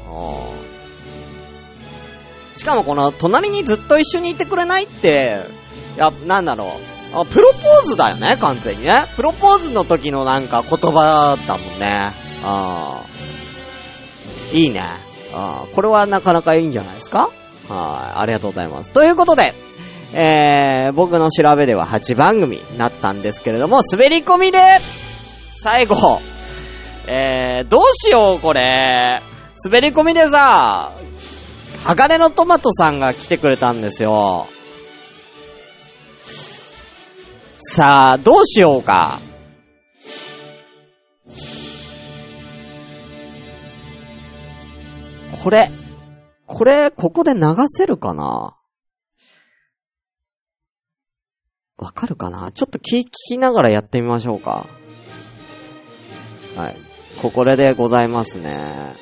う。しかもこの、隣にずっと一緒にいてくれないって、や、なんだろう。プロポーズだよね、完全にね。プロポーズの時のなんか言葉だもんね。あーいいね。あこれはなかなかいいんじゃないですか？はい、ありがとうございます。ということで、えー、僕の調べでは8番組になったんですけれども、滑り込みで、最後、えー、どうしよう、これ。滑り込みでさ、鋼のトマトさんが来てくれたんですよ。さあ、どうしようか。これ、これ、ここで流せるかな？わかるかな？ちょっと聞聞きながらやってみましょうか。はい。ここでございますね。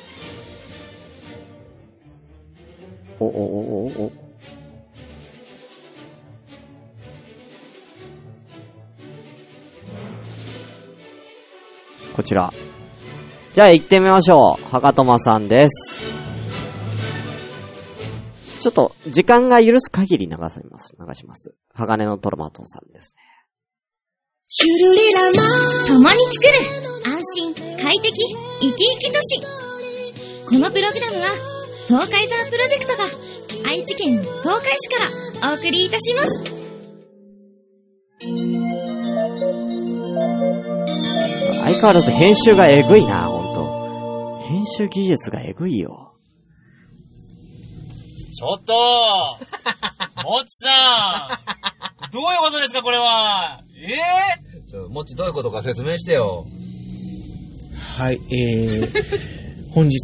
お、お、お、お、お。こちら。じじゃあ行ってみましょう。はかとまさんです。ちょっと、時間が許す限り流せます。流します。鋼のトマトさんですね。共に作る。安心、快適、生き生き都市このプログラムは東海ザープロジェクトが愛知県東海市からお送りいたします。相変わらず編集がえぐいな、ほんと。編集技術がえぐいよ。ちょっともちさんどういうことですか、これはええちょ、もっちどういうことか説明してよ。はい、えー、本日、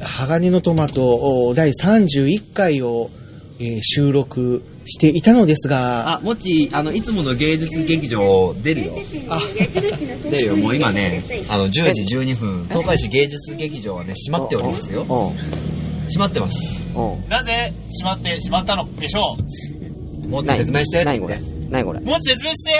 鋼のトマトお第31回を、えー収録していたのですが、あ、もっち、あの、いつもの芸術劇場出るよ。出るよ、もう今ね、あの、10時12分、東海市芸術劇場はね、閉まっておりますよ。閉まってます。なぜ閉まってしまったのでしょもっち説明して。何これ何これうもっと説明して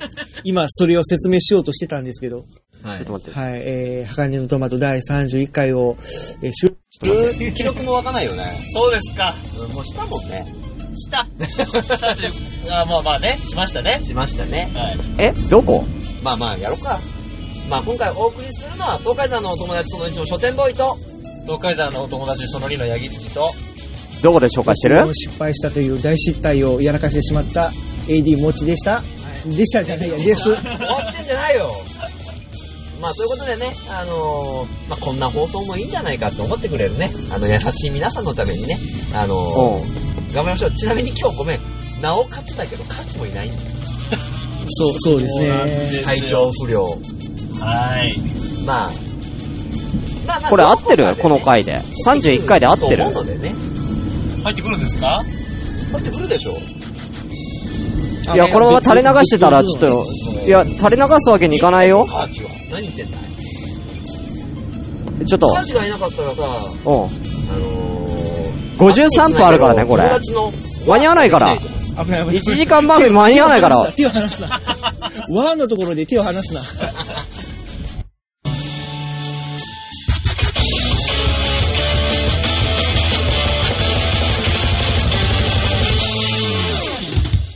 今それを説明しようとしてたんですけど、はい。ちょっと待って。はい、えー、鋼のトマト第31回を、えー、収録して記録もわかんないよね。そうですか。うんもうしたもんね。した。あまあまあね、しましたね。しましたね。はい。えどこ？まあまあ、やろうか。まあ今回お送りするのは、東海山のお友達その1の書店ボーイと、東海山のお友達その2の八木土と、どこで紹介してる？失敗したという大失態をやらかしてしまった AD もちでした。でしたじゃないや、です。終わってんじゃないよ。まあ、ということでね、あのーまあ、こんな放送もいいんじゃないかって思ってくれるね、あの、優しい皆さんのためにね、あのー頑張りましょう。ちなみに今日ごめん、なお勝つだけど、勝ちもいないんだよ。そう、そうですね。体調不良。はい。まあ、まあまあ、これ合ってる？この回で。31回で合ってる？と思うのでね。入ってくるんですか？入ってくるでしょいや、このまま垂れ流してたら、ちょっと、いや、垂れ流すわけにいかないよ。カーチは。何言ってんだちょっとカー、チがいなかったらさ、うん。あのー、53分あるからね、これ。間に合わないから。危ない危ない。1時間番組間に合わないから。手を離すな。ワーのところで手を離すな。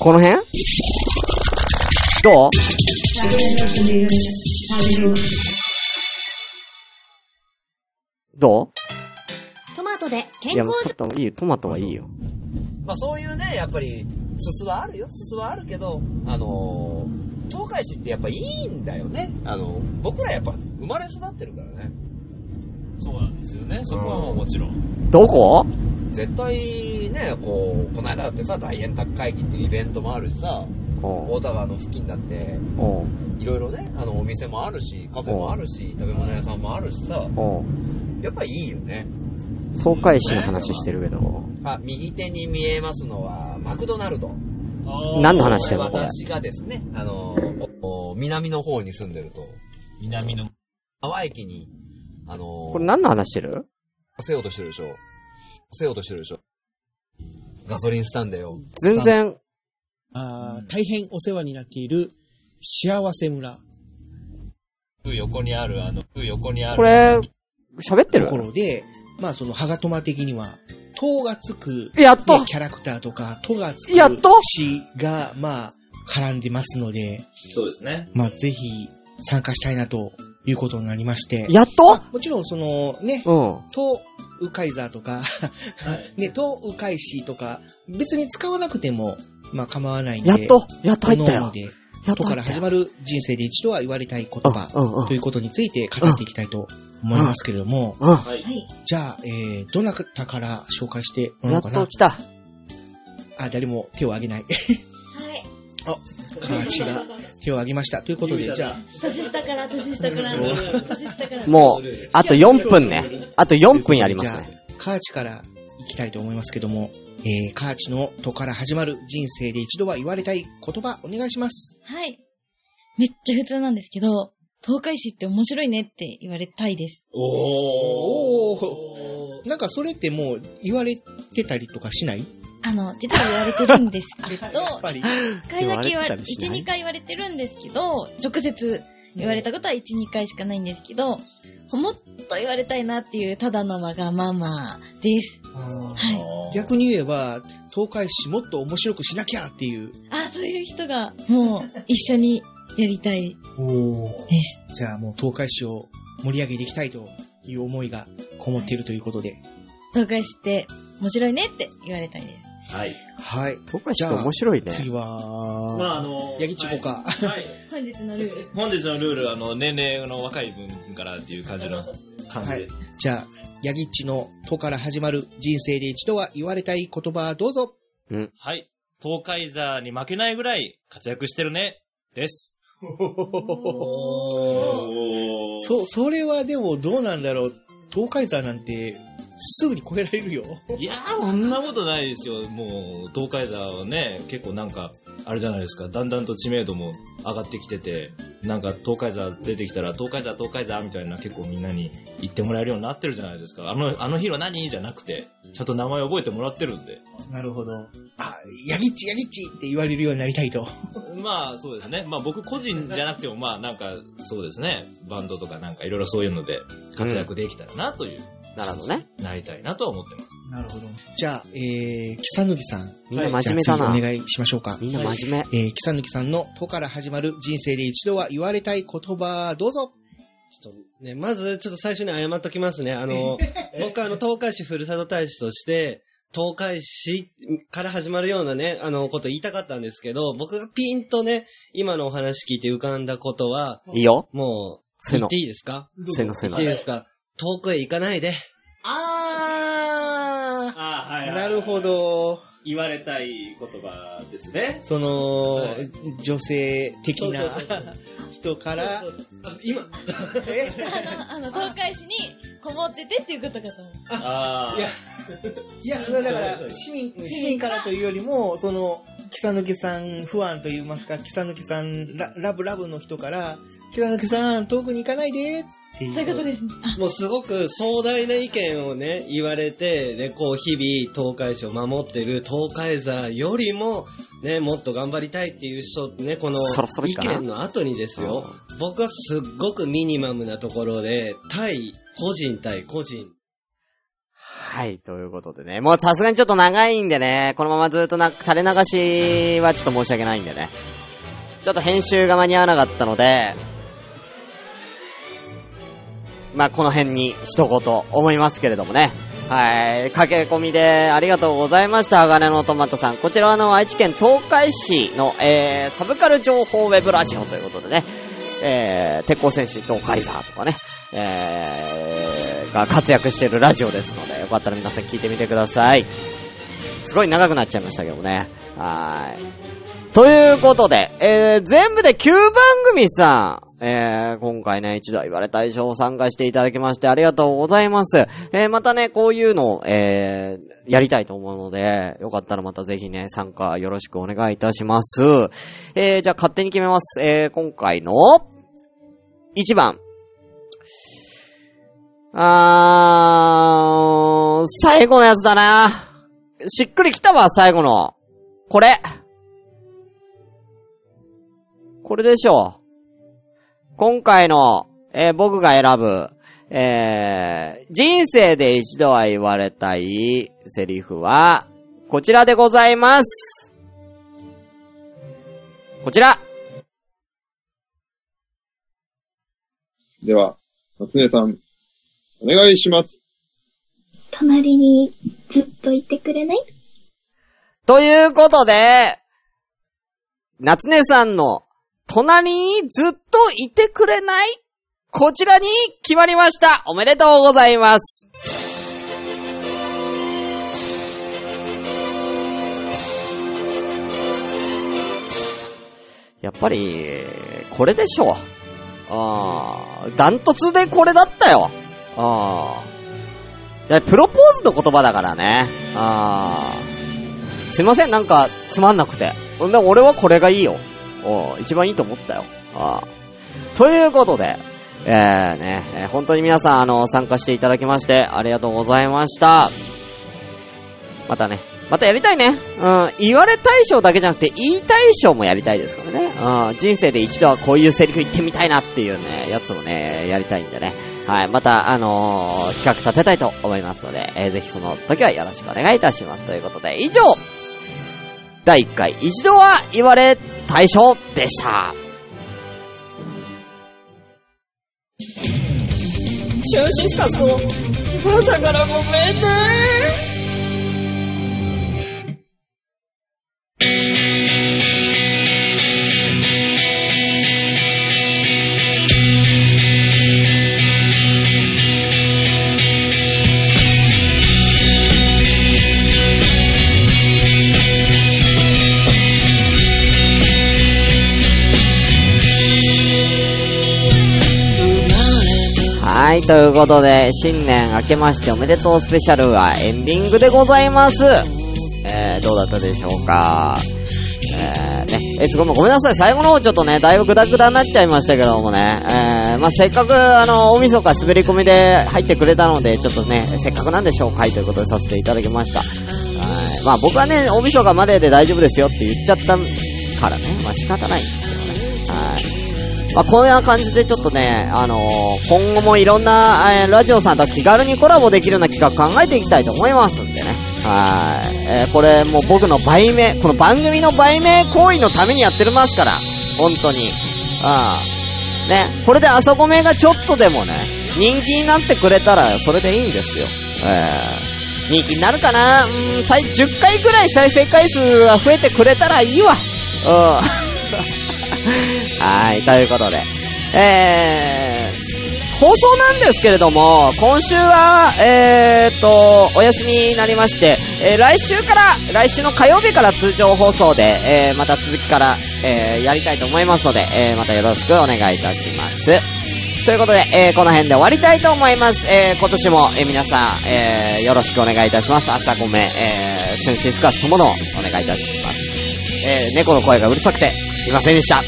この辺？どう？どトマトでういや、健康ちょっといいよ。トマトはいいよ。まあそういうね、やっぱり、すすはあるよ、すすはあるけど、あのー、東海市ってやっぱいいんだよね。あの、僕らやっぱ生まれ育ってるからね。そうなんですよね。そこはもうもちろん。どこ？絶対ね、こう、この間だってさ、大円卓会議っていうイベントもあるしさ、大田川の付近だって、いろいろね、あの、お店もあるし、カフェもあるし、食べ物屋さんもあるしさ、やっぱいいよね。総会市の話してるけど。あ、右手に見えますのは、マクドナルド。何の話してんのこれ？私がですね、あの、南の方に住んでると、南の。淡駅に、あの、これ何の話してる？せようとしてるでしょ。せようとしてるでしょ。ガソリンスタンドよ。全然、あー大変お世話になっている幸せ村。横にある、あの、横にある。これ、喋ってる？ところで、まあその、ハガトマ的には、トがつく、やっとねキャラクターとか、トがつく、やっと詩が、まあ、絡んでますので、そうですね。まあぜひ参加したいなということになりまして。やっと？まあもちろんそのね、うん。トウカイザーとか、ね、トウカイシとか、別に使わなくても、まあ構わないんで。やっと？やっと入ったよやっとトから始まる人生で一度は言われたい言葉うんということについて語っていきたいと思いますけれども、うんはい。じゃあ、えー、どなたから紹介してもらやっおうかな。と来た。あ、誰も手を挙げない。はい。あ、カーチが手を挙げました。ということで、じゃあ、年下から、年下から、年下から。もう、あと4分ね。あと4分やりますね。じゃあカーチから行きたいと思いますけども、えー、カーチのとから始まる人生で一度は言われたい言葉お願いします。はい。めっちゃ普通なんですけど、東海市って面白いねって言われたいです。おー。なんかそれってもう言われてたりとかしない？あの、実は言われてるんですけど、一回だけ言われ、言われてたりしない1、2回言われてるんですけど、直接言われたことは1、2回しかないんですけど、もっと言われたいなっていうただのわがままです。はい。逆に言えば、東海市もっと面白くしなきゃっていう。あ、そういう人が、もう、一緒にやりたい。です。じゃあもう東海市を盛り上げていきたいという思いがこもっているということで。東海市って面白いねって言われたいです。はい。はい。東海市って面白いね。次は、まあ、あの、ヤギチコか。はい。本日のルール。本日のルール、あの、年齢の若い分からっていう感じの感じで。じゃあ、ヤギッチのとから始まる人生で一度は言われたい言葉どうぞ。はい。東海座に負けないぐらい活躍してるね。です。そう、それはでもどうなんだろう。東海座なんて、すぐに超えられるよ。いやー、そんなことないですよ。もう、東海座はね、結構なんか、あれじゃないですか、だんだんと知名度も上がってきてて、なんか東海座出てきたら、東海座、東海座みたいな結構みんなに言ってもらえるようになってるじゃないですか。あの、あの日は何？じゃなくて、ちゃんと名前覚えてもらってるんで。なるほど。あ、ヤギッチ、ヤギッチって言われるようになりたいと。まあそうですね。まあ僕個人じゃなくても、まあなんかそうですね。バンドとかなんかいろいろそういうので活躍できたらなという。なるほどね。なりたいなとは思ってます。なるほど。じゃあ、えー、キサヌキさん。みんな真面目だなじゃあ次お願いしましょうか。みんな真面目。えー、キサヌキさんのとから始まる人生で一度は言われたい言葉、どうぞ。ね、まず、ちょっと最初に謝っときますね。あの、僕はあの、東海市ふるさと大使として、東海市から始まるようなね、あの、こと言いたかったんですけど、僕がピンとね、今のお話聞いて浮かんだことは、いいよ。もう、せの言っていいですか？せのせの言っていいですか？遠くへ行かないで。ああはい、なるほど。言われたい言葉ですね。その、はい。女性的なそうそうそう人から、今、あの、東海市にこもっててっていうことかと思う。あいや、いや、だから、市民、市民からというよりも、その、キサヌキさん不安と言いますか、キサヌキさんララブラブの人から、キサヌキさん遠くに行かないでっていう。そういうことですね。もうすごく壮大な意見をね、言われて、で、こう、日々、東海市を守ってる東海座よりも、ね、もっと頑張りたいっていう人、ね、この意見の後にですよ、僕はすっごくミニマムなところで、対、個人対個人。はい、ということでね。もうさすがにちょっと長いんでね、このままずっとな、垂れ流しはちょっと申し訳ないんでね。ちょっと編集が間に合わなかったので、まあ、この辺にしとこうと思いますけれどもね。はい。駆け込みでありがとうございました。鋼のトマトさん。こちらはあの、愛知県東海市の、えー、サブカル情報ウェブラジオということでね。えー、鉄鋼戦士東海ザーとかね。えー、が活躍しているラジオですので、よかったら皆さん聞いてみてください。すごい長くなっちゃいましたけどね。はい。ということで、えー、全部で9番組さん、えー、今回ね、一度言われた以上参加していただきましてありがとうございます。えー、またね、こういうのを、えー、やりたいと思うので、よかったらまたぜひね、参加よろしくお願いいたします。えー、じゃあ勝手に決めます。えー、今回の、1番。あー、最後のやつだな。しっくりきたわ、最後の。これ。これでしょう。今回の、えー僕が選ぶ、えー人生で一度は言われたいセリフは、こちらでございます。こちら。では、夏目さん、お願いします。隣にずっといてくれない？ということで、夏音さんの隣にずっといてくれない？こちらに決まりました。おめでとうございます。やっぱり、これでしょう。あー、ダントツでこれだったよ。あー。いやプロポーズの言葉だからね。あー。すいません、なんか、つまんなくて。俺はこれがいいよ。お一番いいと思ったよ。あーということで、えーね、えー本当に皆さん、あの、参加していただきまして、ありがとうございました。またね、またやりたいね。うん。言われ大賞だけじゃなくて、言い大賞もやりたいですからね。うん。人生で一度はこういうセリフ言ってみたいなっていうね、やつもね、やりたいんでね。はい。また、あのー企画立てたいと思いますので、えーぜひその時はよろしくお願いいたします。ということで、以上第1回一度は言われ大賞でした。シュンシスカスの朝からごめんね。ということで、新年明けましておめでとうスペシャルはエンディングでございます。えー、どうだったでしょうかえー、ね、えつごめんごめんなさい、最後の方ちょっとね、だいぶグダグダになっちゃいましたけどもね、えー、まあ、せっかく、あの、大晦日滑り込みで入ってくれたので、ちょっとね、せっかくなんでしょうかということでさせていただきました。はい。まあ、僕はね、大晦日までで大丈夫ですよって言っちゃったからね、まあ、仕方ないんですけどね。はい。まあ、こんな感じでちょっとね、あのー今後もいろんな、えーラジオさんと気軽にコラボできるような企画考えていきたいと思いますんでね。はい。えーこれもう僕の売名、この番組の売名行為のためにやってるますから。本当に。ああ。ね、これで朝ごめがちょっとでもね、人気になってくれたらそれでいいんですよ。えー人気になるかな？うん、10回ぐらい再生回数が増えてくれたらいいわ。うん。はい、ということで。えー、放送なんですけれども、今週は、えーと、お休みになりまして、えー来週から、来週の火曜日から通常放送で、えーまた続きから、えーやりたいと思いますので、えーまたよろしくお願いいたします。ということで、えーこの辺で終わりたいと思います。えー今年も、えー皆さん、えよろしくお願いいたします。朝ごめ、えー、春シスカスとものお願いいたします。えー猫の声がうるさくて、すいませんでした。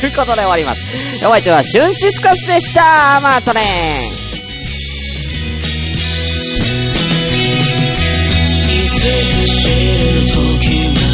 ということで終わります。お相手は春シスカスでした。またねいつか知る時が